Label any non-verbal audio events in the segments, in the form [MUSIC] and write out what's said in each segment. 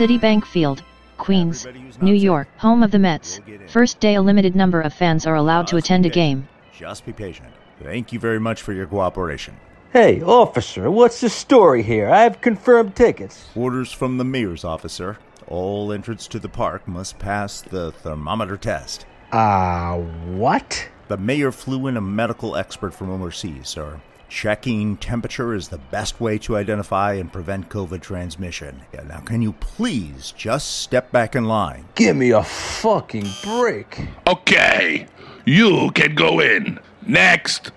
Citibank Field, Queens, New York, home of the Mets. First day a limited number of fans are allowed to attend a game. Just be patient. Thank you very much for your cooperation. Hey, officer, what's the story here? I have confirmed tickets. Orders from the mayor's officer. All entrants to the park must pass the thermometer test. Ah, uh, what? The mayor flew in a medical expert from overseas, sir. Checking temperature is the best way to identify and prevent COVID transmission. Yeah, now, can you please just step back in line? Give me a fucking break. Okay, you can go in. Next.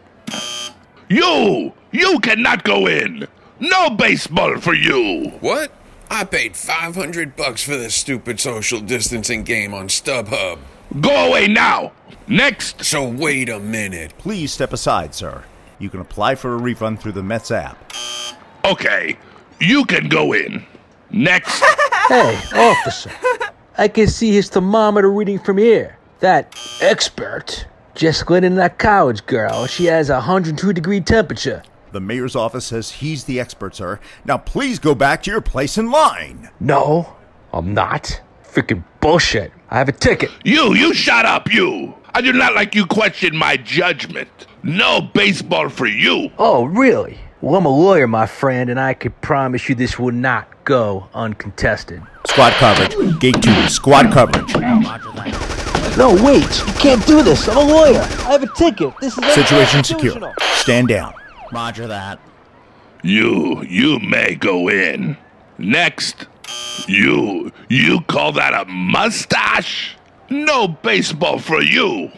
You! You cannot go in! No baseball for you! What? I paid 500 bucks for this stupid social distancing game on StubHub. Go away now! Next! So wait a minute. Please step aside, sir. You can apply for a refund through the Mets app. Okay, you can go in. Next. [LAUGHS] hey, officer. I can see his thermometer reading from here. That expert just let in that college girl. She has a 102 degree temperature. The mayor's office says he's the expert, sir. Now please go back to your place in line. No, I'm not. Freaking bullshit. I have a ticket. You, you shut up, you. I do not like you question my judgment. No baseball for you. Oh, really? Well, I'm a lawyer, my friend, and I can promise you this will not go uncontested. Squad coverage. Gate 2. Squad coverage. No, wait. You can't do this. I'm a lawyer. I have a ticket. This is Situation secure. Stand down. Roger that. You, you may go in. Next. You, you call that a mustache? No baseball for you.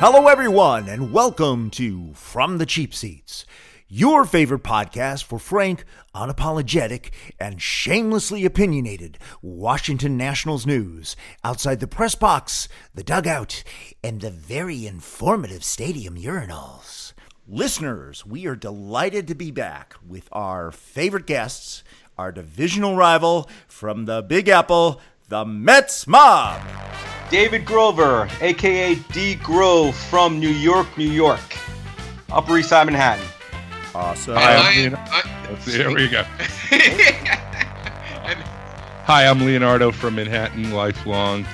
Hello, everyone, and welcome to From the Cheap Seats, your favorite podcast for frank, unapologetic, and shamelessly opinionated Washington Nationals news outside the press box, the dugout, and the very informative stadium urinals. Listeners, we are delighted to be back with our favorite guests our divisional rival from the Big Apple, the Mets Mob. David Grover, aka D Grove from New York, New York. Upper East Side Manhattan. Awesome. Hi, I'm Leonardo. There we go. [LAUGHS] Hi, I'm Leonardo from Manhattan, lifelong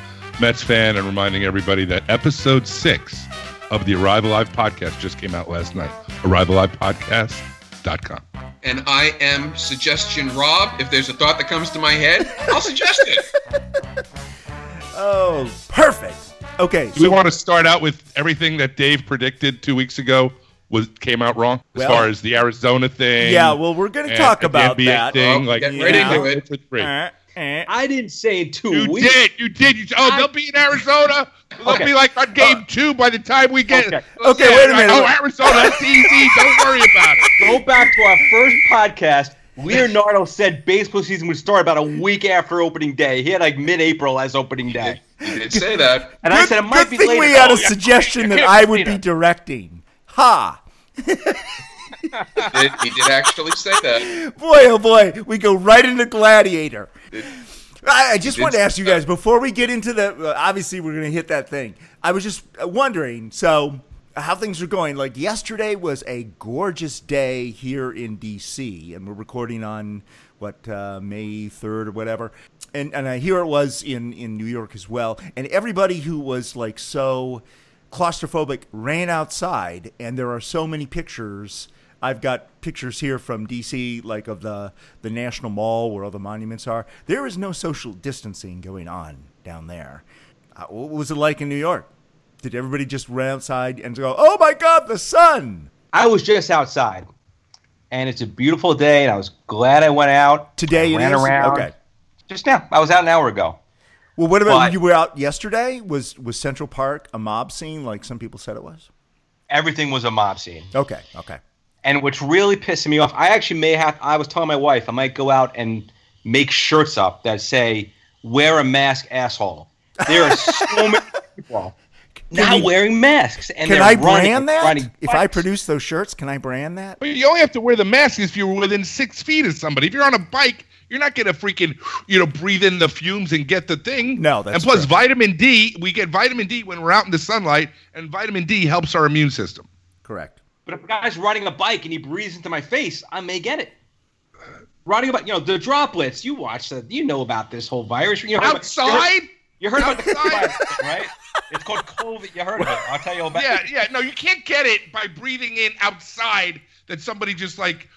Mets fan, and reminding everybody that episode six of the Arrive Alive podcast just came out last night. ArriveAlivePodcast.com and I am suggestion Rob. If there's a thought that comes to my head, I'll suggest it. [LAUGHS] oh, perfect. Okay, so we want to start out with everything that Dave predicted two weeks ago was came out wrong as well, far as the Arizona thing. Yeah, well, we're going to talk about the NBA that. Thing, like, get right into it. Uh, uh, I didn't say in two you weeks. did. You did. You, oh, I, they'll be in Arizona. They'll okay. be like on game uh, two by the time we get. Okay, okay wait a minute. Oh, Arizona, that's easy. Don't worry about it. Go back to our first podcast. Leonardo said baseball season would start about a week after opening day. He had like mid-April as opening day. He did, he did say that. And good, I said it might good be thing later. we had a oh, suggestion that I would be directing. Ha! [LAUGHS] [LAUGHS] he, did, he did actually say that. Boy, oh boy, we go right into Gladiator. I, I just want to ask you guys before we get into the. Uh, obviously, we're going to hit that thing. I was just wondering. So, how things are going? Like yesterday was a gorgeous day here in D.C., and we're recording on what uh, May third or whatever. And and I hear it was in in New York as well. And everybody who was like so claustrophobic ran outside, and there are so many pictures I've got pictures here from DC, like of the the National Mall where all the monuments are. There is no social distancing going on down there. Uh, what was it like in New York? Did everybody just run outside and go, "Oh my God, the sun"? I was just outside, and it's a beautiful day, and I was glad I went out. Today, ran is? around. Okay. Just now, I was out an hour ago. Well, what about But- you were out yesterday? Was was Central Park a mob scene like some people said it was? Everything was a mob scene. Okay, okay. And what's really pissing me off, I actually may have. I was telling my wife I might go out and make shirts up that say "Wear a mask, asshole." There are so [LAUGHS] many people now you- wearing masks, and Can they're I running, brand that? riding If I produce those shirts, can I brand that? But you only have to wear the mask if you're within six feet of somebody. If you're on a bike, you're not gonna freaking, you know, breathe in the fumes and get the thing. No, that's and plus true. vitamin D. We get vitamin D when we're out in the sunlight, and vitamin D helps our immune system. Correct. But if a guy's riding a bike and he breathes into my face, I may get it. writing about you know the droplets. You watch that. You know about this whole virus. You about- Outside? you heard, you heard about the Outside? virus, right? It's called COVID. You heard of it. I'll tell you all about Yeah, it. yeah. No, you can't get it by breathing in outside that somebody just like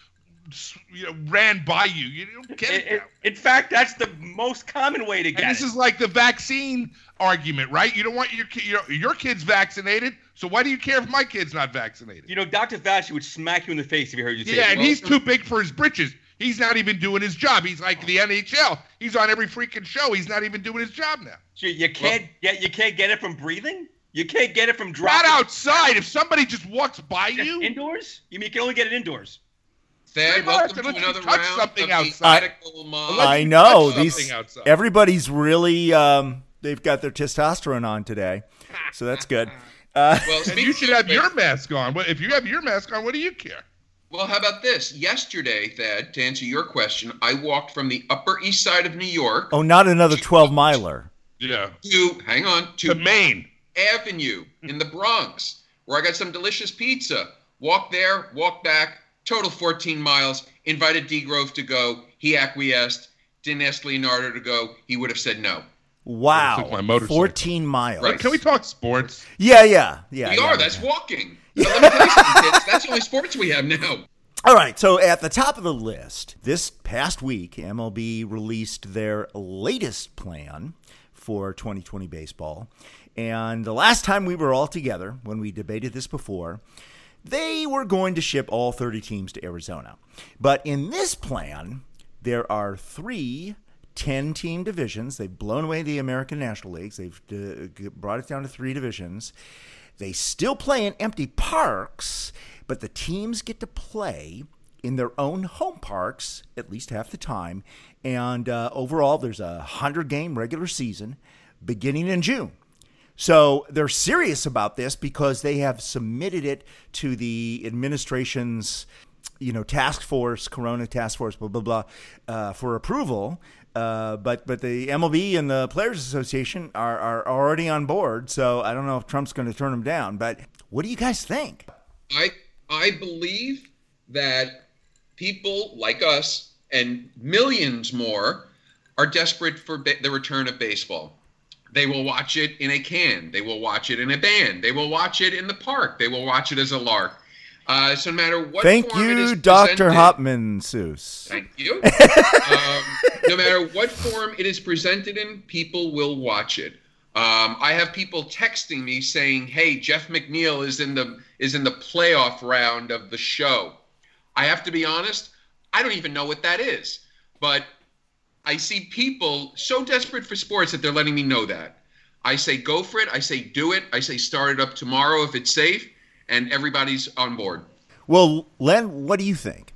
you know ran by you. You don't get it. In, in- fact, that's the most common way to get And this it. is like the vaccine argument, right? You don't want your your, your kids vaccinated, so why do you care if my kid's not vaccinated? you know, Dr. Fauci would smack you in the face if he heard you say that. Yeah, it. and he's too big for his britches. He's not even doing his job. He's like the NHL. He's on every freaking show. He's not even doing his job now. You, you can't get you can't get it from breathing. You can't get it from Not outside. If somebody just walks by Just you, indoors. You mean you can only get it indoors? Thad, welcome to let's another touch round something of outside. Radical Mob. Let's I know touch these. outside. Everybody's really. Um, they've got their testosterone on today, so that's good. Uh, well, and you should have which- your mask on. What if you have your mask on? What do you care? Well, how about this? Yesterday, Thad, to answer your question, I walked from the Upper East Side of New York oh, not another twelve miler. Yeah, to, hang on, to to Maine. Avenue in the Bronx, where I got some delicious pizza. Walked there, walked back, total 14 miles. Invited D Grove to go. He acquiesced. Didn't ask Leonardo to go. He would have said no. Wow, my motorcycle. fourteen miles. Right. Can we talk sports? Yeah, yeah, yeah. we yeah, are. yeah. That's walking. [LAUGHS] But let me tell you something, kids. That's the only sports we have now. All right, so at the top of the list, this past week, MLB released their latest plan for 2020 baseball. And the last time we were all together, when we debated this before, they were going to ship all 30 teams to Arizona. But in this plan, there are three 10 team divisions. They've blown away the American National Leagues, they've uh, brought it down to three divisions. They still play in empty parks, but the teams get to play in their own home parks at least half the time. And uh, overall, there's a 100 game regular season beginning in June. So they're serious about this because they have submitted it to the administration's, you know, task force, Corona task force, blah blah blah, uh, for approval. Uh, but but the MLB and the Players Association are, are already on board. So I don't know if Trump's going to turn them down. But what do you guys think? I I believe that people like us and millions more are desperate for ba- the return of baseball. They will watch it in a can. They will watch it in a band. They will watch it in the park. They will watch it as a lark. Uh, so no matter what. Thank form it is you, Dr. Hopman Seuss. Thank you. [LAUGHS] um, no matter what form it is presented in, people will watch it. Um, I have people texting me saying, "Hey, Jeff McNeil is in the is in the playoff round of the show." I have to be honest; I don't even know what that is, but I see people so desperate for sports that they're letting me know that. I say go for it. I say do it. I say start it up tomorrow if it's safe, and everybody's on board. Well, Len, what do you think?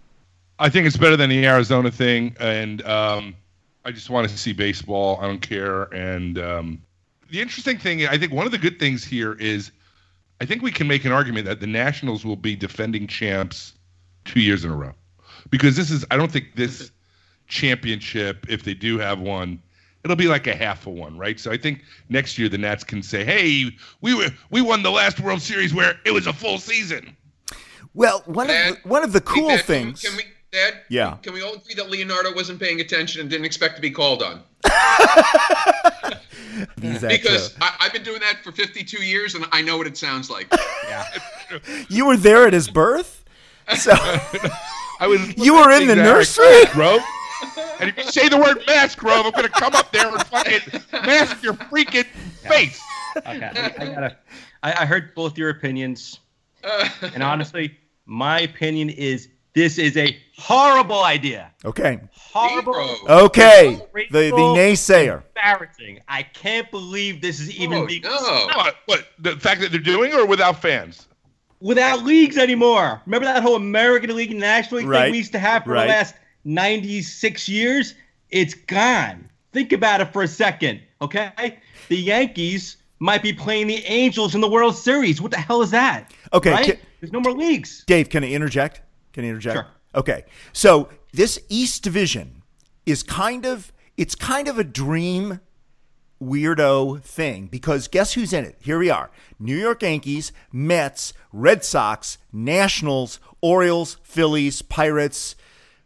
I think it's better than the Arizona thing, and um, I just want to see baseball. I don't care. And um, the interesting thing, I think one of the good things here is, I think we can make an argument that the Nationals will be defending champs two years in a row, because this is. I don't think this championship, if they do have one, it'll be like a half of one, right? So I think next year the Nats can say, "Hey, we were we won the last World Series where it was a full season." Well, one Dad, of the, one of the Hey, cool Dad, things. Can, we, Dad? Yeah. Can we all agree that Leonardo wasn't paying attention and didn't expect to be called on? [LAUGHS] Because. I, I've been doing that for 52 years and I know what it sounds like. [LAUGHS] Yeah. you were there at his birth, [LAUGHS] so I was. You were in the listening to Eric nursery? Grove. And if you say the word mask, Grove, I'm going to come up there and fucking mask your freaking face. Okay, I, I gotta. I, I heard both your opinions, and honestly, my opinion is this is a horrible idea. okay, Horrible. Negro. okay. The the naysayer. Embarrassing. I can't believe this is even Oh, being no. What? What? The fact that they're doing or without fans? without leagues anymore. Remember that whole American League and National League Right, thing we used to have for right. the last 96 years? It's gone. Think about it for a second, okay? The Yankees might be playing the Angels in the World Series. What the hell is that? Okay, Right? ca- There's no more leagues. Dave, can I interject? Can I interject? Sure. Okay. So this East Division is kind of it's kind of a dream weirdo thing because guess who's in it? Here we are. New York Yankees, Mets, Red Sox, Nationals, Orioles, Phillies, Pirates,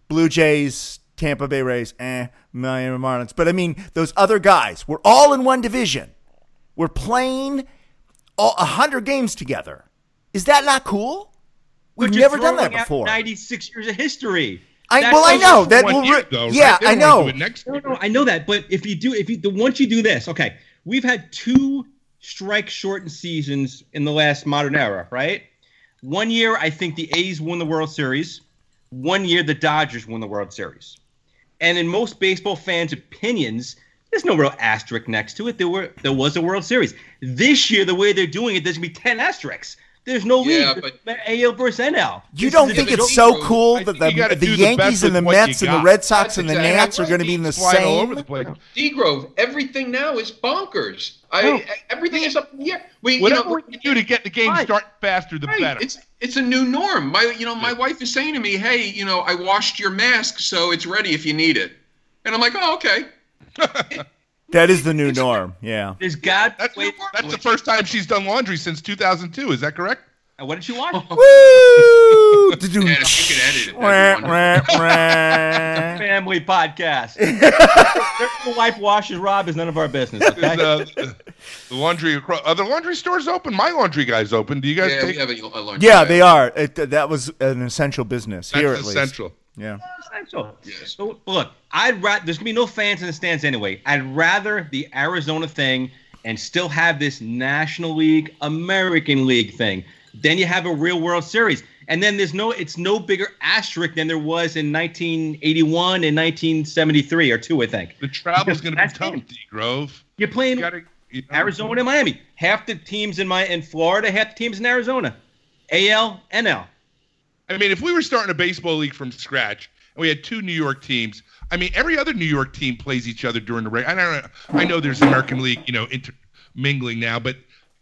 Blue Jays, Tampa Bay Rays, eh, Miami Marlins. But I mean, those other guys, we're all in one division. We're playing all, 100 games together. Is that not cool? We've never done that before. 96 years of history. I, well, I know that. Will year, though, yeah, They I know. next No, no, I know that, but if you do, if you the once you do this, okay, we've had two strike shortened seasons in the last modern era, right? One year, I think the A's won the World Series. One year, the Dodgers won the World Series. And in most baseball fans' opinions, there's no real asterisk next to it. There were there was a World Series. This year, the way they're doing it, there's gonna be ten asterisks. There's no Yeah, league. but- There's AL versus NL. You This don't think it's so Bro, cool I that the, the do the Yankees and the Mets and the. Red Sox That's and the exactly Nats are going to be in the Flying all over same? the place. D Grove, everything now is bonkers. I No. everyththing is up in the air. We, Whatever you know, we can do to get the game Right. start faster, the Right. better. It's it's a new norm. My you know my wife is saying to me, "Hey, you know, I washed your mask, so it's ready if you need it." And I'm like, "Oh, okay." [LAUGHS] That is the new norm. Yeah. There's God. That's, wait, that's the first time she's done laundry since 2002. Is that correct? And what did [LAUGHS] you watch? Woo! And if you can edit it, Wah, that'd be wonderful. wah, [LAUGHS] wah. family podcast. [LAUGHS] the wife washes Rob is none of our business. Is, Okay? uh, the laundry across, are the laundry stores open? My laundry guy's open. Do you guys Yeah, take we have a, a laundry Yeah, guy. they are. It, that was an essential business that's here at least. essential? Yeah. Essential. Yes. So, look, I'd rather there's gonna be no fans in the stands anyway. I'd rather the Arizona thing and still have this National League, American League thing. Then you have a real World Series, and then there's no it's no bigger asterisk than there was in 1981 and 1973 or two, I think. The travel's going to be tough. D Grove. You're playing You gotta, you know, Arizona and Miami. Half the teams in my in Florida, half the teams in Arizona. AL, NL. I mean, if we were starting a baseball league from scratch and we had two New York teams, I mean, every other New York team plays each other during the regular. I don't know. I know there's American League, you know, intermingling now, but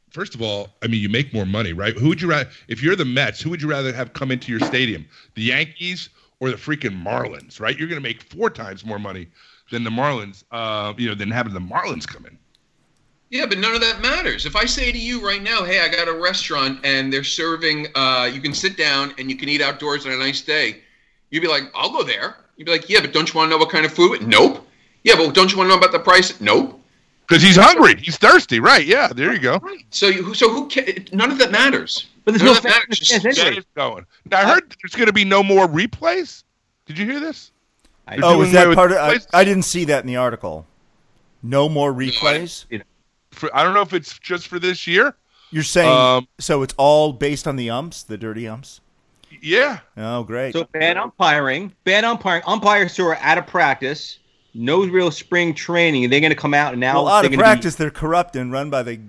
first of all, I mean, you make more money, right? Who would you rather? If you're the Mets, who would you rather have come into your stadium, the Yankees or the freaking Marlins? Right? You're going to make four times more money than the Marlins, uh, you know, than having the Marlins come in. Yeah, but none of that matters. If I say to you right now, "Hey, I got a restaurant and they're serving, uh, you can sit down and you can eat outdoors on a nice day," you'd be like, "I'll go there." You'd be like, "Yeah, but don't you want to know what kind of food?" Nope. Yeah, but don't you want to know about the price? Nope. Because he's hungry, he's thirsty, right? Yeah, there you go. Right. So, you, so who? Ca- none of that matters. But there's None no of that fans in the matters. stands Just- anyway. Going. Now, I heard there's going to be no more replays. Did you hear this? They're Oh, was that part of? I. I didn't see that in the article. No more replays. For, I don't know if it's just for this year. You're saying Um, so? It's all based on the umps, the dirty umps. Yeah. Oh, great. So bad umpiring, bad umpiring, umpires who are out of practice, no real spring training, they're going to come out and now well, out of gonna practice, they're corrupt and run by the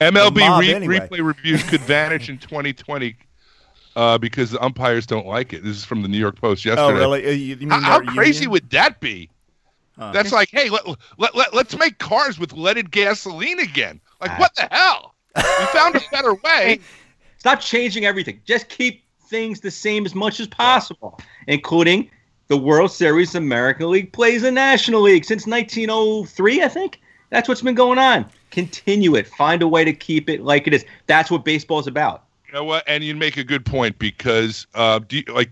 MLB the mob re- anyway. replay reviews could vanish in 2020 uh, because the umpires don't like it. This is from the New York Post yesterday. Oh, really? Uh, you, you mean How, how crazy union? would that be? Huh. That's like, hey, let, let, let, let's make cars with leaded gasoline again. Like, Ah. what the hell? We found a better way. Be, stop changing everything. Just keep things the same as much as possible, including the World Series, American League plays the National League since 1903, I think. That's what's been going on. Continue it. Find a way to keep it like it is. That's what baseball is about. You know what? And you make a good point because, uh, do you, like,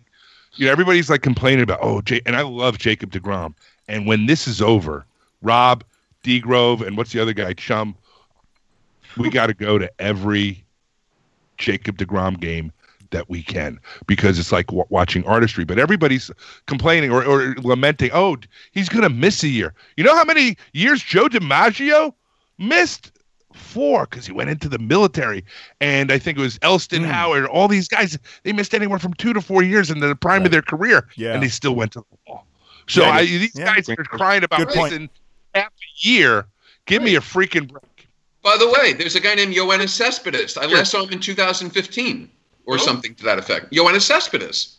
you know, everybody's like complaining about, oh, Jay, and I love Jacob DeGrom. And when this is over, Rob, D Grove, and what's the other guy, Chum, we [LAUGHS] got to go to every Jacob DeGrom game that we can because it's like w- watching artistry. But everybody's complaining or, or lamenting, oh, he's going to miss a year. You know how many years Joe DiMaggio missed? Four because he went into the military, and I think it was Elston mm. Howard. All these guys they missed anywhere from two to four years in the prime of their career, Yeah. and they still went to the wall. So Yeah, I, these Yeah. guys are crying about Good point. missing half a year. Give me a freaking break. By the way, there's a guy named Yoenis Cespedes. I last saw him in 2015 or something to that effect. Yoenis Cespedes.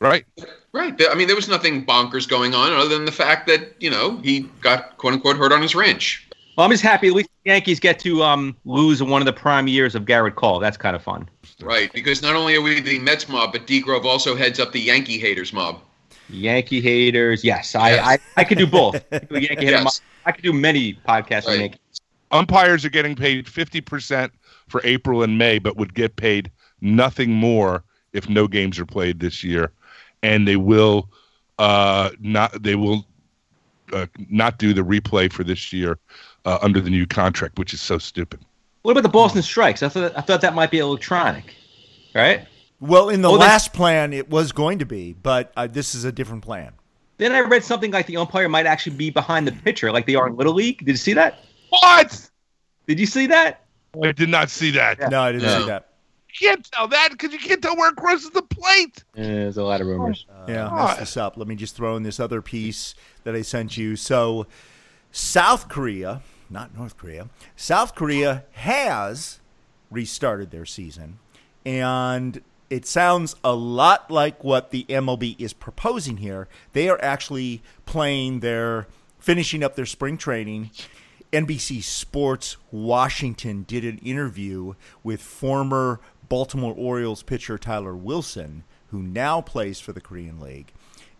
Right. Right. I mean, there was nothing bonkers going on other than the fact that, you know, he got quote unquote hurt on his wrench. Well, I'm just happy at least the Yankees get to um, lose one of the prime years of Gerrit Cole. That's kind of fun. Right. Because not only are we the Mets mob, but D Grove also heads up the Yankee haters mob. Yankee haters, yes, I, Yes. I, I could do both. [LAUGHS] I could do Yankee Yes. I could do many podcasts Right. Yankees. Umpires are getting paid 50% for April and May, but would get paid nothing more if no games are played this year. And they will uh, not they will uh, not do the replay for this year uh, under the new contract, which is so stupid. What about the Boston strikes? I thought I thought that might be electronic, right? Well, in the Oh, they- last plan, it was going to be, but uh, this is a different plan. Then I read something like the umpire might actually be behind the pitcher, like they are in Little League. Did you see that? What? Did you see that? I did not see that. No, I didn't No. see that. You can't tell that because you can't tell where it crosses the plate. there's a lot of rumors. Yeah, Oh. mess this up. Let me just throw in this other piece that I sent you. So, South Korea, not North Korea, South Korea has restarted their season, and it sounds a lot like what the MLB is proposing here. They are actually playing their, finishing up their spring training. NBC Sports Washington did an interview with former Baltimore Orioles pitcher Tyler Wilson, who now plays for the Korean League.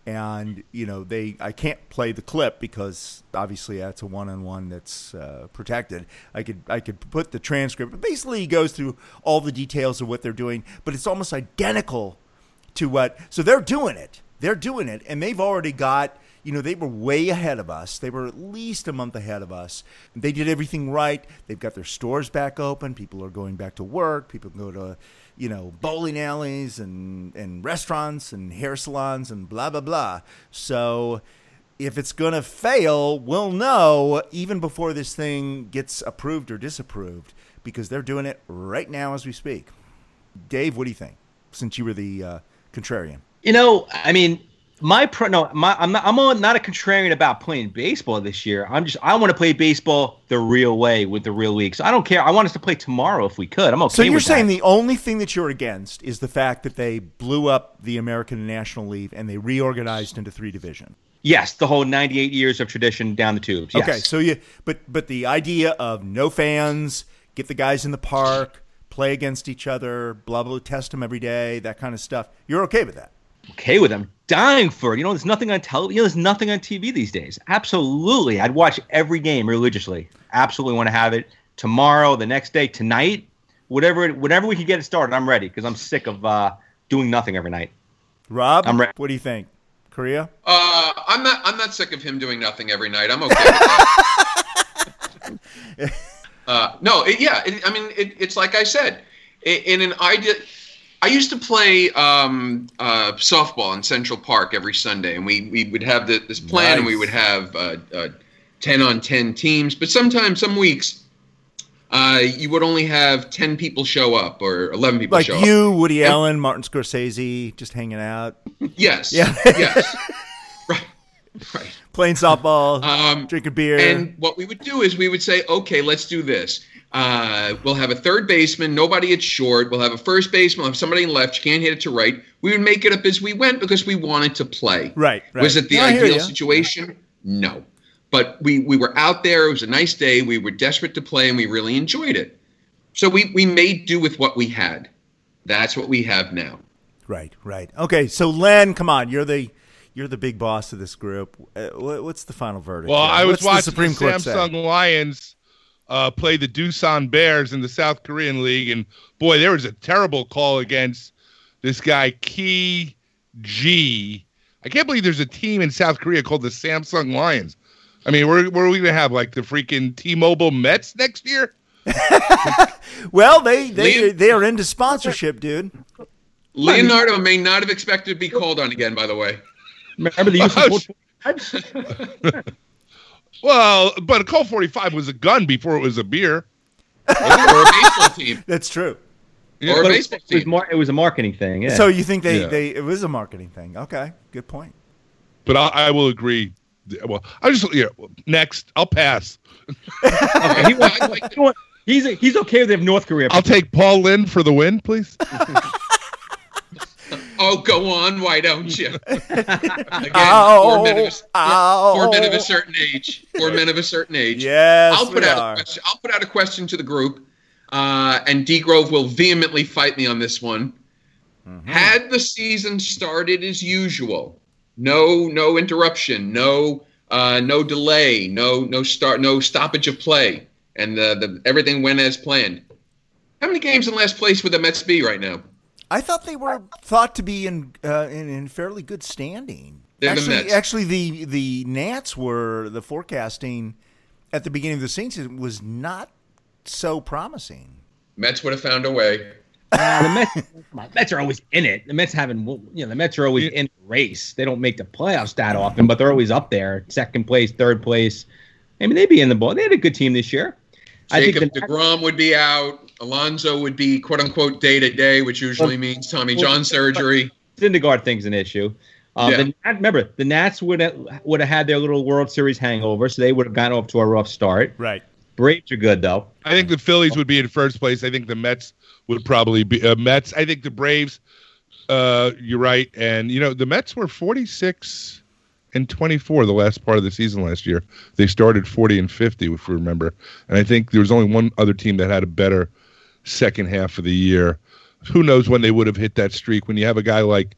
And you know they, I can't play the clip because obviously that's a one-on-one that's uh, protected. I could, I could put the transcript, but basically he goes through all the details of what they're doing, but it's almost identical to what. So they're doing it. They're doing it, and they've already got. You know, they were way ahead of us. They were at least a month ahead of us. They did everything right. They've got their stores back open. People are going back to work. People go to, you know, bowling alleys and, and restaurants and hair salons and blah, blah, blah. So if it's going to fail, we'll know even before this thing gets approved or disapproved because they're doing it right now as we speak. Dave, what do you think? Since you were the uh, contrarian. You know, I mean, my pro no, my I'm not I'm not a contrarian about playing baseball this year. I'm just I want to play baseball the real way with the real league. So I don't care. I want us to play tomorrow if we could. I'm okay. So you're saying that. the only thing that you're against is the fact that they blew up the American National League and they reorganized into three division. yes, the whole 98 years of tradition down the tubes. Yes. Okay, so you but but the idea of no fans, get the guys in the park, play against each other, blah blah, test them every day, that kind of stuff. You're okay with that? Okay with them. Dying for it. You know, there's nothing on television. You know, there's nothing on TV these days. Absolutely, I'd watch every game religiously. Absolutely want to have it tomorrow, the next day, tonight, whatever. Whatever we can get it started, I'm ready because I'm sick of uh, doing nothing every night. Rob, I'm ready. what do you think? Korea? Uh, I'm not. I'm not sick of him doing nothing every night. I'm okay. [LAUGHS] Uh, no, it, yeah. It, I mean, it, it's like I said. I- In an idea, I used to play um, uh, softball in Central Park every Sunday, and we, we would have the, this plan, and we would have uh, uh, ten on ten teams. But sometimes, some weeks, uh, you would only have ten people show up or eleven people Like show up. you, Woody Allen, Martin Scorsese, just hanging out, Yes. Yeah. yes. [LAUGHS] Right. Right. playing softball, Um, drinking beer. And what we would do is we would say, okay, let's do this. Uh, we'll have a third baseman, nobody at short. We'll have a first baseman, we'll have somebody in left. You can't hit it to right. We would make it up as we went because we wanted to play. Right, right. Was it the No, I hear ideal situation? No. But we, we were out there. It was a nice day. We were desperate to play, and we really enjoyed it. So we, we made do with what we had. That's what we have now. Right, right. Okay, so Len, come on, you're the you're the big boss of this group. Uh, what's the final verdict? Well, here? I was What's the watching Supreme the Court say? Samsung Lions uh, play the Doosan Bears in the South Korean League, and boy, there was a terrible call against this guy Ki G. I can't believe there's a team in South Korea called the Samsung Lions. I mean, where, where are we gonna have like the freaking T-Mobile Mets next year? [LAUGHS] Well, they they they are into sponsorship, dude. Leonardo may not have expected to be called on again, by the way. Remember the use Oh, of Well, but a Colt 45 was a gun before it was a beer. or a baseball team. [LAUGHS] That's true. Or a But it, baseball was team. mar- it was a marketing thing. Yeah. So you think they, Yeah. they it was a marketing thing? Okay, good point. But I, I will agree. Well, I just yeah. Next, I'll pass. [LAUGHS] Okay, he wants- like he wants- he's he's okay with if North Korea. I'll take Paul Lynde for the win, please. [LAUGHS] Oh, go on. Why don't you? [LAUGHS] Again, Ow, for men, of a, ow. for men of a certain age. Four men of a certain age. Yes, I'll put out are. a question. I'll put out a question to the group, uh, and D Grove will vehemently fight me on this one. Mm-hmm. Had the season started as usual, no no interruption, no uh, no delay, no no start, no stoppage of play, and the, the everything went as planned. How many games in last place would the Mets be right now? I thought they were thought to be in uh, in, in fairly good standing. They're actually, the Mets. actually, the the Nats were the forecasting at the beginning of the season was not so promising. Mets would have found a way. Uh, the Mets, come [LAUGHS] Mets are always in it. The Mets haven't, you know, the Mets are always Yeah. in the race. They don't make the playoffs that often, but they're always up there, second place, third place. I mean, they'd be in the ball. They had a good team this year. I think the, DeGrom would be out. Alonso would be quote unquote day to day, which usually means Tommy John surgery. Syndergaard thing's an issue. Um, Yeah. the Nat, remember, the Nats would have, would have had their little World Series hangover, so they would have gotten off to a rough start. Right. Braves are good though. I think the Phillies would be in first place. I think the Mets would probably be uh, Mets. I think the Braves. Uh, you're right, and you know the Mets were 46 and 24 the last part of the season last year. They started 40 and 50, if we remember. And I think there was only one other team that had a better second half of the year. Who knows when they would have hit that streak? When you have a guy like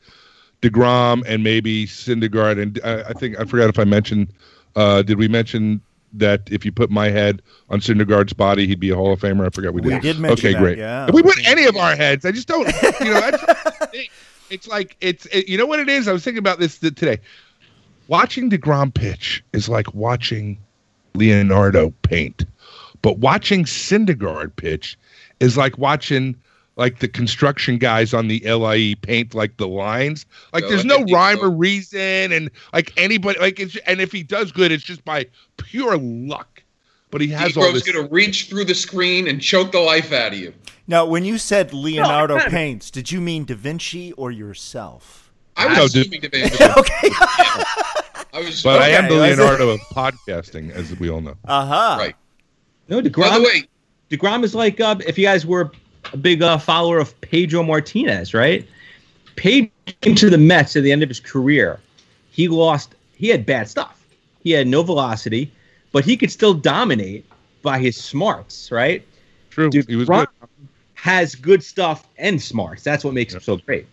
Degrom and maybe Syndergaard, and uh, I think I forgot if I mentioned. Uh, did we mention that if you put my head on Syndergaard's body, he'd be a Hall of Famer? I forgot we did. We did mention okay, that, great. yeah. If we put any of our heads, I just don't. You know, that's [LAUGHS] it's like it's. It, you know what it is? I was thinking about this today. Watching Degrom pitch is like watching Leonardo paint, but watching Syndergaard pitch is like watching like the construction guys on the LIE paint like the lines. Like Go there's no rhyme or reason, and like anybody like it's and if he does good, it's just by pure luck. But he has all Negro's this. going to reach through the screen and choke the life out of you. Now, when you said Leonardo No, paints, did you mean Da Vinci or yourself? I was No, assuming to be. [LAUGHS] Okay. I was. But I am the. Leonardo of podcasting, as we all know. Uh huh. Right. No, By the way, Degrom is like uh, if you guys were a big uh, follower of Pedro Martinez, right? Pedro came to the Mets at the end of his career. He lost. He had bad stuff. He had no velocity, but he could still dominate by his smarts, right? True, he was good. has good stuff and smarts. That's what makes him so great.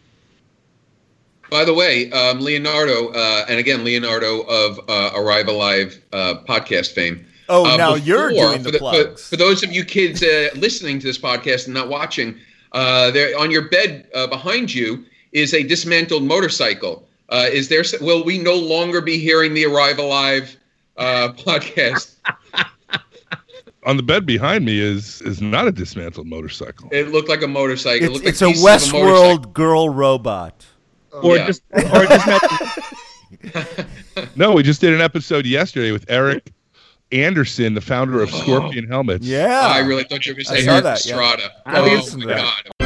By the way, um, Leonardo, uh, and again, Leonardo of uh, Arrive Alive uh, podcast fame. Oh, Uh, now you're before, doing the for, plugs. For, for those of you kids uh, listening to this podcast and not watching, uh, there on your bed uh, behind you is a dismantled motorcycle. Uh, is there? Will we no longer be hearing the Arrive Alive uh, [LAUGHS] podcast? [LAUGHS] On the bed behind me is is not a dismantled motorcycle. It looked like a motorcycle. It It's, like a pieces. Westworld girl robot. Or Yeah. just or just [LAUGHS] No, we just did an episode yesterday with Eric Anderson, the founder of oh. Scorpion Helmets. Yeah. Oh, I really thought you were going to say Eric that, yeah. Estrada. I Oh listened my to that. God!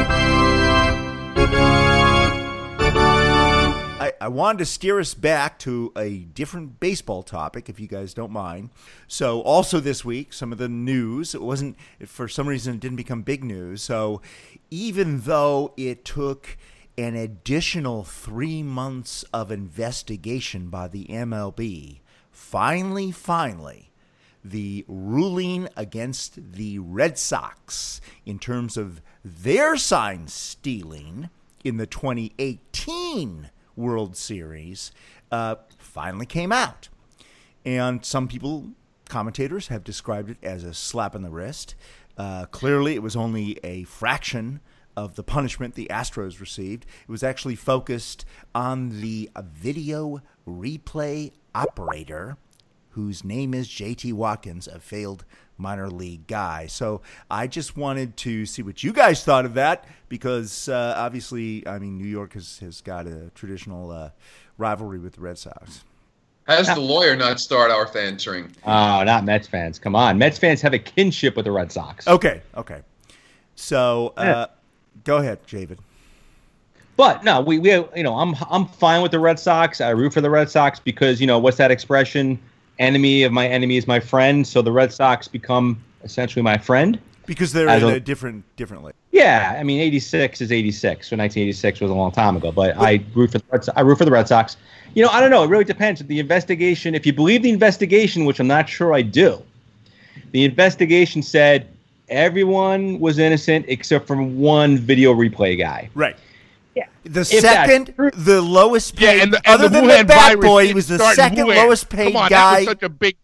I, I wanted to steer us back to a different baseball topic, if you guys don't mind. So, also this week, some of the news. It wasn't, for some reason, it didn't become big news. So, even though it took an additional three months of investigation by the MLB, finally, finally, the ruling against the Red Sox in terms of their sign stealing in the 2018 World Series uh, finally came out. And some people, commentators, have described it as a slap in the wrist. Uh, clearly, it was only a fraction of the punishment the Astros received. It was actually focused on the video replay operator whose name is JT Watkins, a failed minor league guy. So I just wanted to see what you guys thought of that because uh, obviously, I mean, New York has, has got a traditional uh, rivalry with the Red Sox. Has the lawyer not start our answering? oh, not Mets fans. Come on, Mets fans have a kinship with the Red Sox. Okay, okay. So uh, go ahead, David. But no, we we you know I'm I'm fine with the Red Sox. I root for the Red Sox because you know what's that expression? Enemy of my enemy is my friend. So the Red Sox become essentially my friend. Because they're in a- a different differently. Yeah, I mean, '86 is '86, so 1986 was a long time ago. But I root for the Red Sox. I root for the Red Sox. You know, I don't know. It really depends. The investigation, if you believe the investigation, which I'm not sure I do, the investigation said everyone was innocent except for one video replay guy. Right. Yeah. The If second, the lowest paid, Yeah, and the, and other the than Wuhan the Bat Boy, he was the second Wuhan. lowest paid Come on, guy. That was such a big.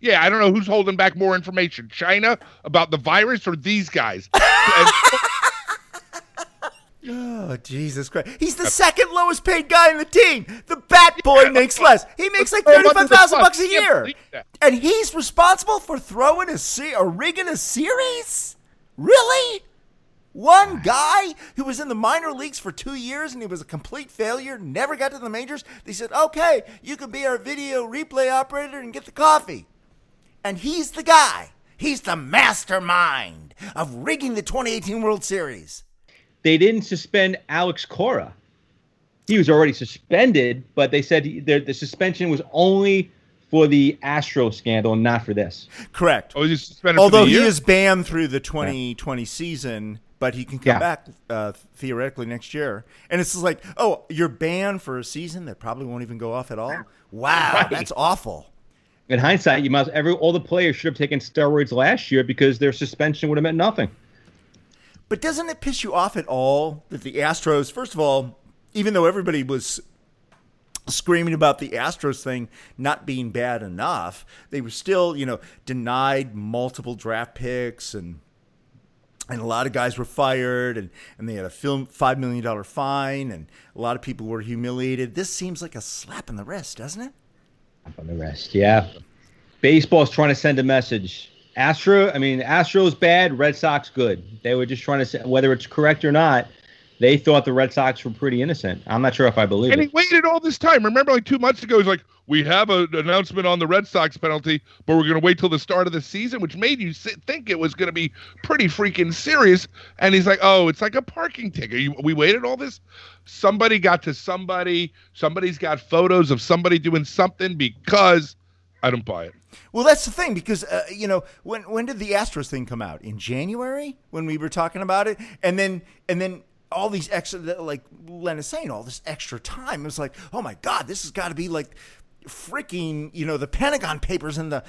Yeah, I don't know who's holding back more information, China about the virus or these guys. [LAUGHS] Oh, Jesus Christ. He's the second lowest paid guy in the team. The Bat Boy makes less. He makes like throw him 35000 bucks a year. And he's responsible for throwing a, se- or rigging a series? Really? One guy who was in the minor leagues for two years and he was a complete failure, never got to the majors. They said, okay, you can be our video replay operator and get the coffee. And he's the guy. He's the mastermind of rigging the 2018 World Series. They didn't suspend Alex Cora. He was already suspended, but they said he, the, the suspension was only for the Astro scandal, not for this. Correct. Oh, he's suspended Although for the he year? is banned through the 2020 season, but he can come Yeah. back uh, theoretically next year. And it's just like, oh, you're banned for a season that probably won't even go off at all. Wow, Right. that's awful. In hindsight, you must every all the players should have taken steroids last year because their suspension would have meant nothing. But doesn't it piss you off at all that the Astros, first of all, even though everybody was screaming about the Astros thing not being bad enough, they were still, you know, denied multiple draft picks and and a lot of guys were fired and, and they had a film five million dollar fine and a lot of people were humiliated. This seems like a slap in the wrist, doesn't it? slap On the wrist yeah. Baseball's trying to send a message. Astro, I mean, Astros bad, Red Sox good. They were just trying to say whether it's correct or not. They thought the Red Sox were pretty innocent. I'm not sure if I believe it. And he waited all this time. Remember, like two months ago, he's like, "We have an announcement on the Red Sox penalty, but we're going to wait till the start of the season," which made you sit, think it was going to be pretty freaking serious. And he's like, "Oh, it's like a parking ticket. You, we waited all this. Somebody got to somebody. Somebody's got photos of somebody doing something because I don't buy it." Well, that's the thing because uh, you know when when did the Astros thing come out in January when we were talking about it, and then and then all these extra like Len is saying all this extra time. It's like, oh my god, this has got to be like freaking you know the Pentagon Papers and the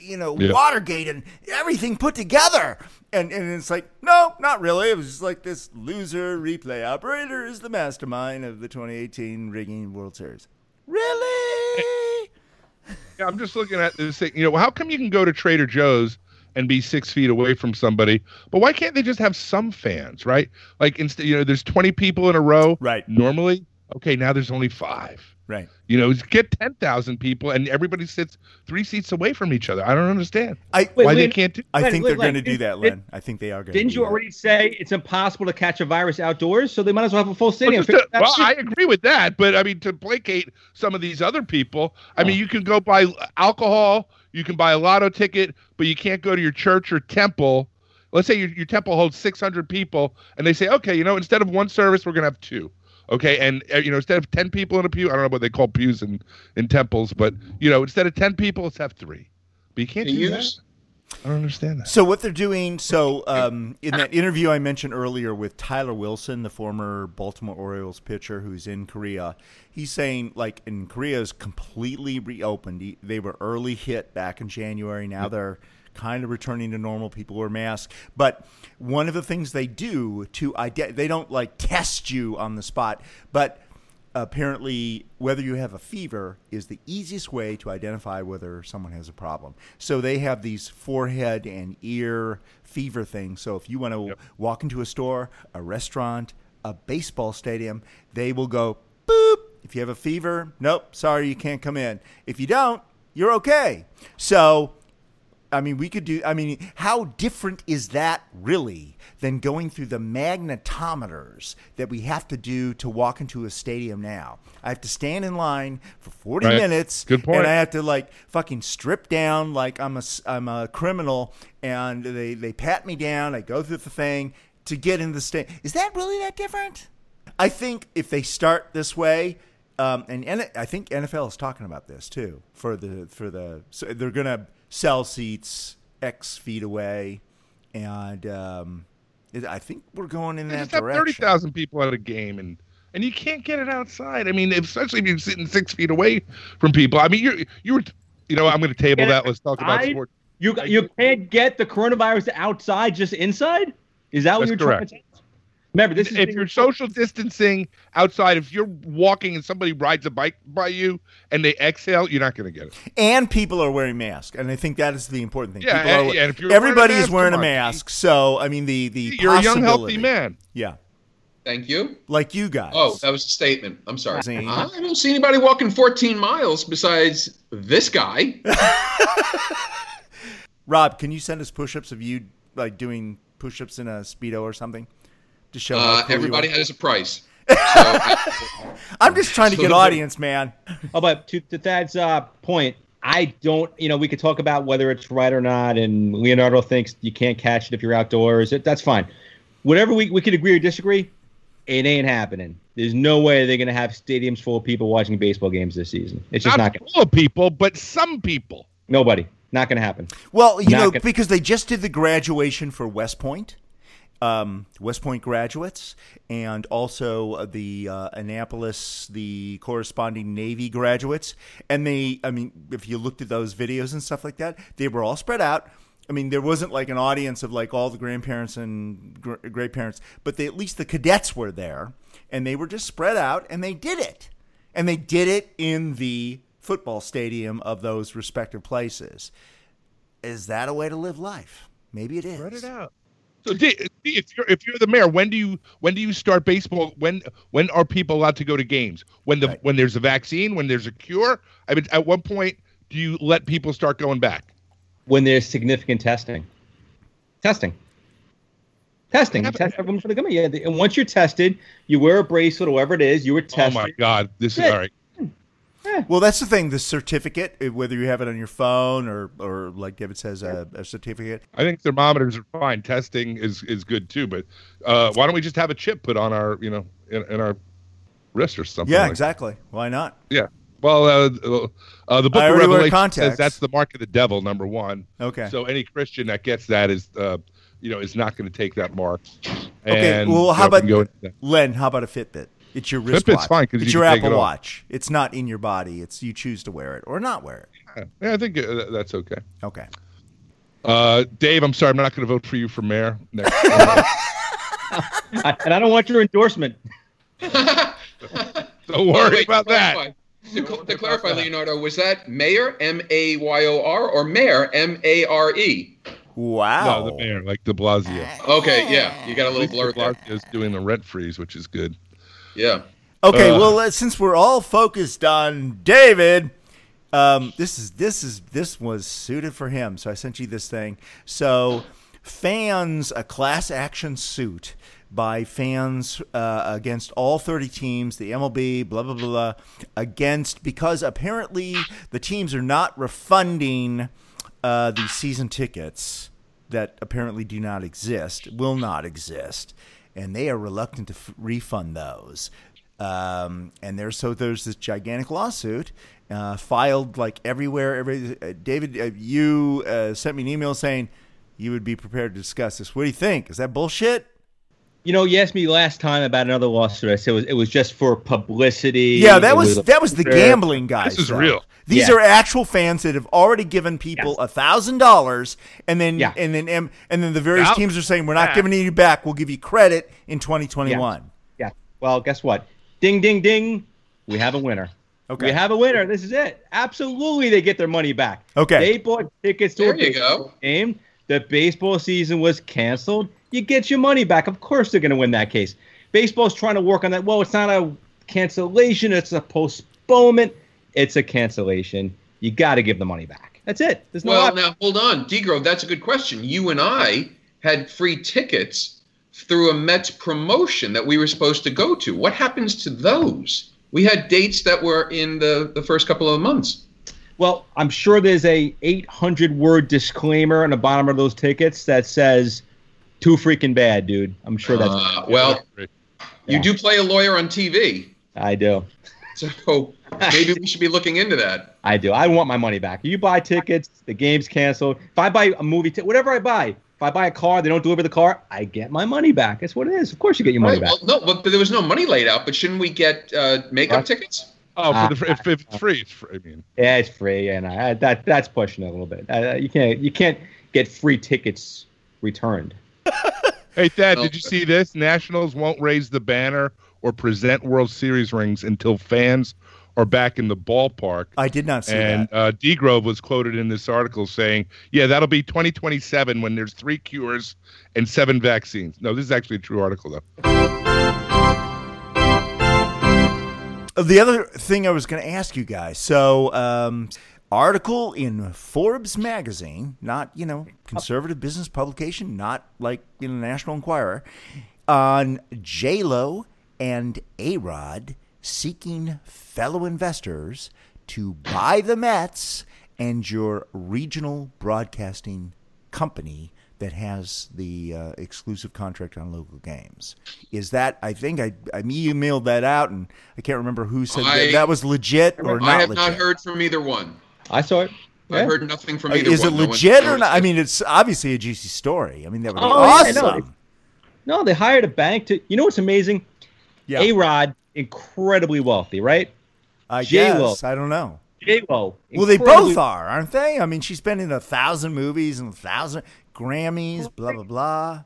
you know Yeah. Watergate and everything put together, and and it's like no, not really. It was just like this loser replay operator is the mastermind of the 2018 rigging World Series. Really? Yeah, I'm just looking at this thing. You know, how come you can go to Trader Joe's and be six feet away from somebody, but why can't they just have some fans, right? Like instead, you know, there's 20 people in a row. Right. Normally, okay, now there's only five. Right. You know, get 10,000 people and everybody sits three seats away from each other. I don't understand I Wait, why they can't do. I think Len, they're going to do that, did- Len. I think they are going to. Didn't you already say it's impossible to catch a virus outdoors? So they might as well have a full stadium. just to- well, I agree with that, but I mean to placate some of these other people. I oh. mean, you can go buy alcohol, you can buy a lotto ticket, but you can't go to your church or temple. Let's say your, your temple holds 600 people, and they say, okay, you know, instead of one service, we're gonna have two. Okay, and uh, you know, instead of 10 people in a pew, I don't know what they call pews in in temples, but you know, instead of 10 people, let's have three. But you can't Can do you that. I don't understand that. So what they're doing? So um, in that interview I mentioned earlier with Tyler Wilson, the former Baltimore Orioles pitcher who's in Korea, he's saying like in Korea is completely reopened. They were early hit back in January. Now they're kind of returning to normal. People wear masks, but one of the things they do to ide- they don't like test you on the spot, but apparently whether you have a fever is the easiest way to identify whether someone has a problem. So they have these forehead and ear fever things. So if you want to walk into a store, a restaurant, a baseball stadium, they will go boop. If you have a fever, nope, sorry, you can't come in. If you don't, you're okay. So I mean, we could do. I mean, how different is that really than going through the magnetometers that we have to do to walk into a stadium now? I have to stand in line for 40 Right. minutes. Good point. And I have to like fucking strip down like I'm a, I'm a criminal and they, they pat me down. I go through the thing to get in the stadium. Is that really that different? I think if they start this way, um, and, and I think NFL is talking about this too for the for the so they're gonna sell seats X feet away, and um, it, I think we're going in They that just direction. Thirty thousand people at a game, and and you can't get it outside. I mean, especially if you're sitting six feet away from people. I mean, you you were, you know, I'm going to table that. Let's talk about sports. You you can't get the coronavirus outside, just inside. Is that what That's you're trying to say? Remember, this is if you're social distancing outside, if you're walking and somebody rides a bike by you and they exhale, you're not going to get it. And people are wearing masks, and I think that is the important thing. Yeah, and- are- yeah, and if you're wearing a everybody is wearing a mask. So I mean, the the You're a young, healthy man. Yeah, Thank you. like you guys. Oh, that was a statement. I'm sorry. Zane. I don't see anybody walking 14 miles besides this guy. [LAUGHS] Rob, can you send us push-ups of you like doing push-ups in a speedo or something to show? how Uh, cool you everybody are? has a price. [LAUGHS] So, I- I'm just trying to get audience, man. Oh, but to, to Thad's uh, point, I don't. You know, we could talk about whether it's right or not, and Leonardo thinks you can't catch it if you're outdoors. It, that's fine. Whatever we we could agree or disagree, it ain't happening. There's no way they're gonna have stadiums full of people watching baseball games this season. It's just Not not gonna. Be full of people, but some people. Nobody. Not gonna happen. Well, you Not know, gonna- because they just did the graduation for West Point, um, West Point graduates, and also uh, the uh, Annapolis, the corresponding Navy graduates. And they, I mean, if you looked at those videos and stuff like that, they were all spread out. I mean, there wasn't like an audience of like all the grandparents and gr- great parents, but they, at least the cadets were there, and they were just spread out, and they did it, and they did it in the football stadium of those respective places. Is that a way to live life? Maybe it is. Spread it out. So, D, D, if you're if you're the mayor, when do you when do you start baseball? When when are people allowed to go to games? When the Right. when there's a vaccine? When there's a cure? I mean, at what point do you let people start going back? When there's significant testing. Testing. Testing. You test everyone for the gummy. Yeah. And once you're tested, you wear a bracelet or whatever it is. You were tested. Oh my God, this is all right. Well, that's the thing. The certificate, eh, whether you have it on your phone or, or like David says, a, a certificate. I think thermometers are fine. Testing is is good too. But uh, why don't we just have a chip put on our you know in, in our wrist or something? Yeah, like exactly. Why not? Yeah. Well, uh, uh, the book I of already Revelation says that's the mark of the devil, number one. Okay. So any Christian that gets that is, uh, you know, is not going to take that mark. Okay. And, well, you how know, about can go into that. Len? How about a Fitbit? It's your wristwatch. Fitbit's fine 'cause it's you your can take it Apple off. Watch. It's not in your body. It's you choose to wear it or not wear it. Yeah, yeah, I think uh, that's okay. Okay. Uh, Dave, I'm sorry, I'm not going to vote for you for mayor next. [LAUGHS] I- and I don't want your endorsement. [LAUGHS] Don't worry Oh, wait, about to that. clarify- To, cl- to clarify, Leonardo, was that Mayor M A Y O R or Mayor M A R E? Wow. No, the mayor, like De Blasio. Okay, yeah, you got a little blur De there. Blasio's doing the rent freeze, which is good. Yeah. Okay, Uh, well, uh, since we're all focused on David, um, this is this is this was suited for him. So I sent you this thing. So fans, a class action suit by fans uh, against all 30 teams, the MLB, blah blah blah, blah, against because apparently the teams are not refunding uh, the season tickets that apparently do not exist, will not exist, and they are reluctant to f- refund those. Um, and there's so there's this gigantic lawsuit uh, filed like everywhere. Every uh, David, uh, you uh, sent me an email saying you would be prepared to discuss this. What do you think? Is that bullshit? You know, you asked me last time about another lawsuit. I said it was, it was just for publicity. Yeah, that It was that was the gambling guys. This is though. real. These Yeah. are actual fans that have already given people a thousand dollars, and then Yeah. and then and, and then the various Yeah. teams are saying we're not Yeah. giving you back. We'll give you credit in 2021. Yeah. Well, guess what? Ding, ding, ding. We have a winner. Okay. We have a winner. This is it. Absolutely, they get their money back. Okay. They bought tickets to There a you baseball go. game. The baseball season was canceled. You get your money back. Of course, they're going to win that case. Baseball's trying to work on that. Well, it's not a cancellation. It's a postponement. It's a cancellation. You got to give the money back. That's it. There's no Well, option. now hold on, D Grove. That's a good question. You and I had free tickets through a Mets promotion that we were supposed to go to. What happens to those? We had dates that were in the, the first couple of months. Well, I'm sure there's a 800 word disclaimer on the bottom of those tickets that says "too freaking bad, dude." I'm sure that's. Uh, well, you do play a lawyer on TV, I do. so maybe we should be looking into that. I do. I want my money back. You buy tickets, the game's canceled. If I buy a movie ticket, whatever I buy, if I buy a car, they don't deliver the car, I get my money back. That's what it is. Of course, you get your money Right, back. well, no, but there was no money laid out. But shouldn't we get uh, makeup tickets? Oh, Uh, for the, if, if it's free, it's free. I mean, Yeah, it's free, and I, that that's pushing it a little bit. Uh, you can't you can't get free tickets returned. [LAUGHS] hey, Thad, No. did you see this? Nationals won't raise the banner or present World Series rings until fans are back in the ballpark. I did not see And that. uh, D Grove was quoted in this article saying, "Yeah, that'll be 2027 when there's three cures and seven vaccines." No, this is actually a true article, though. The other thing I was going to ask you guys. So, um, article in Forbes magazine, not you know conservative business publication, not like in the National Enquirer, on J Lo and A Rod seeking fellow investors to buy the Mets and your regional broadcasting company that has the uh, exclusive contract on local games. Is that? I think I I emailed that out, and I can't remember who said I- that, that was legit or not I have legit. not heard from either one. I saw it. I've heard nothing from Uh, either Is one. it legit no or one not? I mean, it's obviously a juicy story. I mean, that would be Oh, yeah, no, awesome. No, they hired a bank to. You know what's amazing? Yeah, A Rod, incredibly wealthy, right? I J-Lo. guess I don't know. J Lo. Well, they both are, aren't they? I mean, she's been in a thousand movies and a thousand Grammys, blah blah blah.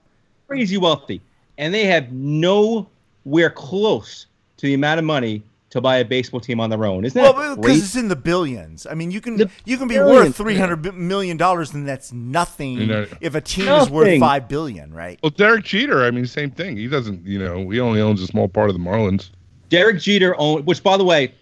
crazy wealthy, and they have nowhere close to the amount of money to buy a baseball team on their own. Isn't that Well, because it's in the billions. I mean, you can The you can be billions, worth three hundred million dollars, and that's nothing You know- if a team is worth Nothing. five billion, right? Well, Derek Jeter, I mean, same thing. He doesn't, you know, he only owns a small part of the Marlins. Derek Jeter owned, which by the way,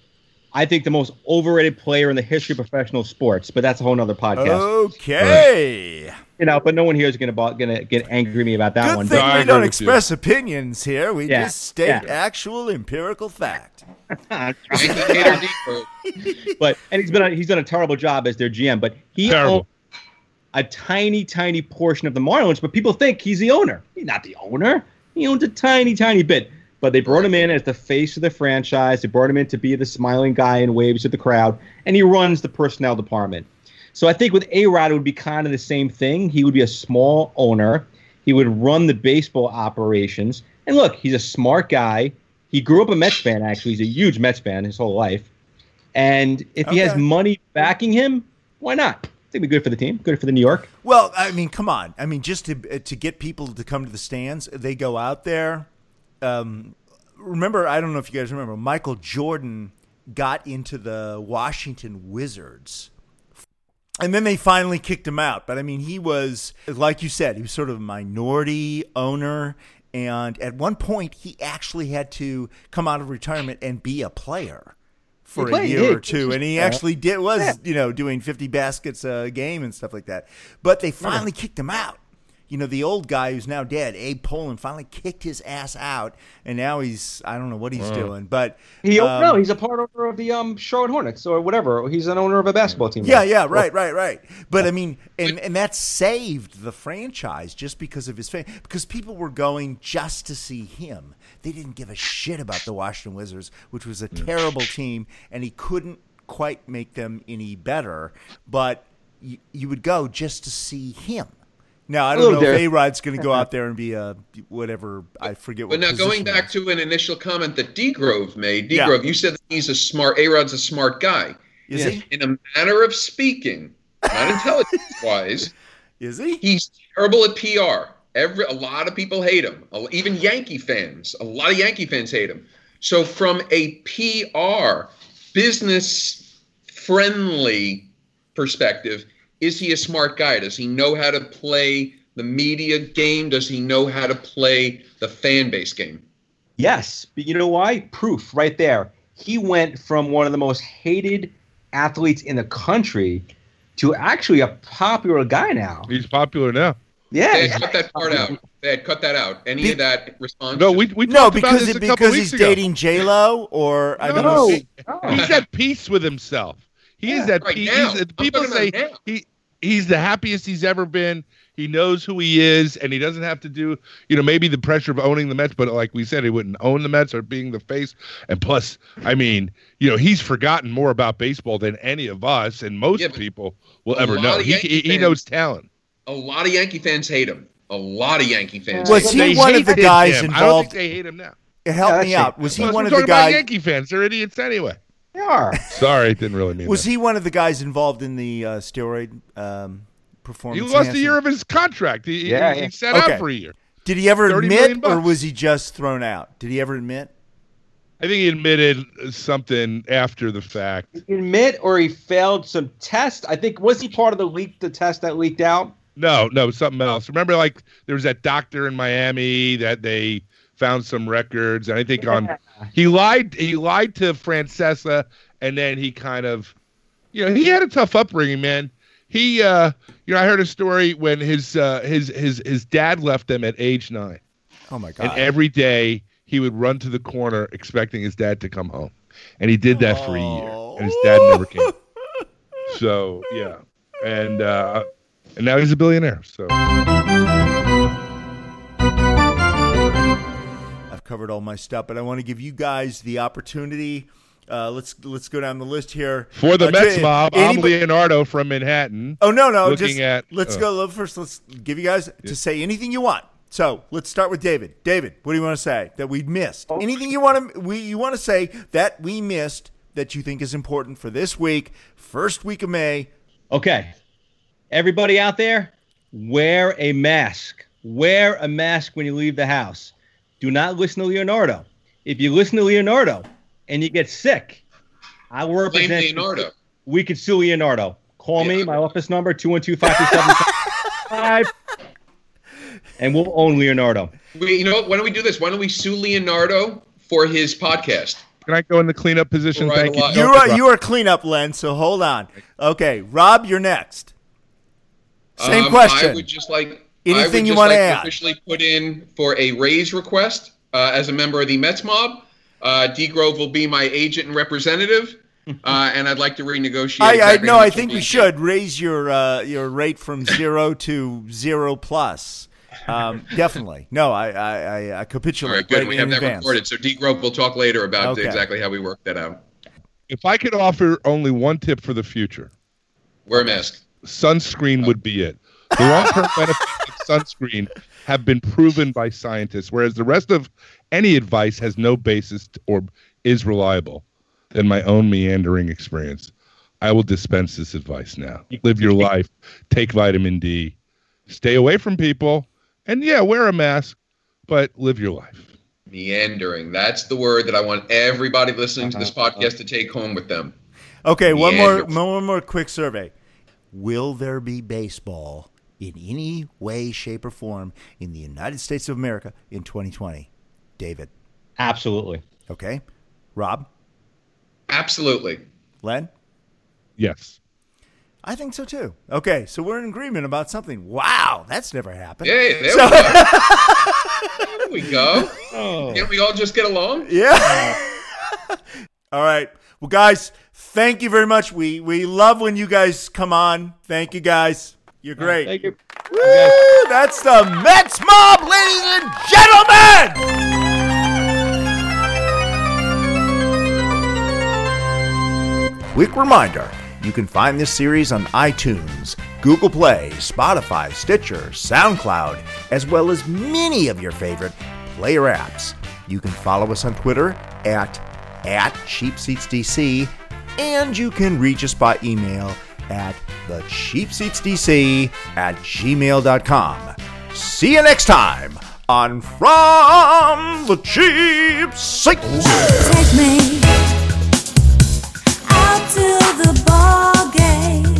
I think the most overrated player in the history of professional sports. But that's a whole nother podcast. Okay. You know, but no one here is gonna gonna get angry at me about that Good one. thing No, I we don't with express opinions here. We Yeah, just state yeah. actual empirical fact. But, Yankee Gator Depot. but and he's been a, he's done a terrible job as their GM. But he Terrible. owns a tiny, tiny portion of the Marlins. But people think he's the owner. He's not the owner. He owns a tiny, tiny bit. But they brought him in as the face of the franchise. They brought him in to be the smiling guy and waves at the crowd, and he runs the personnel department. So I think with A Rod, it would be kind of the same thing. He would be a small owner. He would run the baseball operations. And look, he's a smart guy. He grew up a Mets fan, actually. He's a huge Mets fan his whole life. And if he has money backing him, why not? I think it'd be good for the team, good for the New York. Well, I mean, come on. I mean, just to to get people to come to the stands, they go out there. Um, remember, I don't know if you guys remember, Michael Jordan got into the Washington Wizards. And then they finally kicked him out. But I mean, he was, like you said, he was sort of a minority owner. And at one point, he actually had to come out of retirement and be a player for a year or two. And he actually did was, you know, doing 50 baskets a game and stuff like that. But they finally kicked him out. You know, the old guy who's now dead, Abe Pollin, finally kicked his ass out, and now he's I don't know what he's doing, but He um, no, he's a part owner of the um Charlotte Hornets or whatever. He's an owner of a basketball team. Yeah, now. yeah, right, right, right. But I mean, and and that saved the franchise just because of his fame. Because people were going just to see him. They didn't give a shit about the Washington Wizards, which was a terrible team, and he couldn't quite make them any better. But you, you would go just to see him. Now I don't know there. if A Rod's going to go out [LAUGHS] there and be a whatever. I forget. But what now going back it to an initial comment that D Grove made, D Yeah. Grove, you said that he's a smart. A Rod's a smart guy. is. Is he? In a manner of speaking, not intelligence wise, [LAUGHS] Is he? he's terrible at PR. Every a lot of people hate him. Even Yankee fans, a lot of Yankee fans hate him. So from a PR business friendly perspective, is he a smart guy? Does he know how to play the media game? Does he know how to play the fan base game? Yes, but you know why? Proof right there. He went from one of the most hated athletes in the country to actually a popular guy now. He's popular now. Yeah, They had cut that part out. They had cut that out. Any Be- of that response? No, we we No, talked about because this it, a couple because weeks he's ago. dating J Lo, or I mean, No. is- He's at peace with himself. He is at Right peace. he's- I'm People say he he's the happiest he's ever been. He knows who he is, and he doesn't have to do, you know, maybe the pressure of owning the Mets, but like we said, he wouldn't own the Mets or being the face. And plus, I mean, you know, he's forgotten more about baseball than any of us and most Yeah, people will ever know. He, Yankee he, he knows talent. a lot of Yankee fans hate him. A lot of Yankee fans. Was hate he him. One of the guys him. I don't involved- think they hate him now. help Yeah, me out. Was he Plus, one of the talking about guys? Yankee fans. They're idiots anyway. They are. Sorry, it didn't really mean Was that. he one of the guys involved in the uh, steroid um, performance? He lost a year of his contract. He, he- Yeah, he, yeah. sat Okay. out for a year. Did he ever admit, or was he just thrown out? Did he ever admit? I think he admitted something after the fact. Admit or he failed some test. I think was he part of the leak, the test that leaked out? No, no, something else. Remember, like there was that doctor in Miami that they found some records, and I think on he lied he lied to Francesa, and then he kind of, you know, he had a tough upbringing, man. He, uh, you know, I heard a story when his uh, his his his dad left them at age nine, Oh my god. and every day he would run to the corner expecting his dad to come home, and he did that for a year, and his dad never came. [LAUGHS] So yeah, and uh, and now he's a billionaire. So. Covered all my stuff, but I want to give you guys the opportunity. Uh, let's let's go down the list here. For the Uh, Mets to- mob, I'm Leonardo from Manhattan. Oh no, no. looking Just at- let's oh. go. Look, First, let's give you guys to say anything you want. So let's start with David. David, what do you want to say that we missed? Anything you want to we you want to say that we missed that you think is important for this week, first week of May? Okay. Everybody out there, wear a mask. Wear a mask when you leave the house. Do not listen to Leonardo. If you listen to Leonardo and you get sick, I will Blame represent Leonardo. We could sue Leonardo. Call me, my office number, 212-527-5, [LAUGHS] and we'll own Leonardo. We, you know, what? why don't we do this? Why don't we sue Leonardo for his podcast? Can I go in the cleanup position? Thank you. You are, interrupt. you are cleanup, Len. So hold on. Okay, Rob, you're next. Same Um, question. I would just like Anything I would you just wanna add? officially put in for a raise request uh, as a member of the Mets mob. Uh, D Grove will be my agent and representative, [LAUGHS] uh, and I'd like to renegotiate. I, I no, I think will we should raise your uh, your rate from zero [LAUGHS] to zero plus. Um, definitely. No, I I, I, I capitulate right, good. right We in have that advance. recorded. So D Grove, we'll talk later about Okay. exactly how we work that out. If I could offer only one tip for the future, Wear a mask. sunscreen would be it. The long-term [LAUGHS] benefits of sunscreen have been proven by scientists, whereas the rest of any advice has no basis or is reliable. Than my own meandering experience, I will dispense this advice now. Live your life. Take vitamin D. Stay away from people, and yeah, wear a mask, but live your life. Meandering. That's the word that I want everybody listening to this Uh-huh, podcast to take home with them. Okay, one more one more quick survey. Will there be baseball in any way, shape, or form in the United States of America in 2020? David. Absolutely. Okay. Rob. Absolutely. Len. Yes. I think so too. Okay, so we're in agreement about something. Wow, that's never happened. Hey, there So- we go. [LAUGHS] there we go. Oh. Can't we all just get along? Yeah. [LAUGHS] All right. Well, guys, thank you very much. We we love when you guys come on. Thank you, guys. You're great. Thank you. Woo! That's the Mets mob, ladies and gentlemen. Quick reminder you can find this series on iTunes, Google Play, Spotify, Stitcher, SoundCloud, as well as many of your favorite player apps. You can follow us on Twitter at, at CheapSeatsDC, and you can reach us by email at thecheapseatsdc at gmail.com. See you next time on From the Cheap Seats. Take me out to the ball game.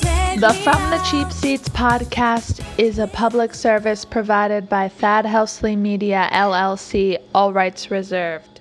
Take The From the. Cheap Seats podcast is a public service provided by Thad Helsley Media LLC, all rights reserved.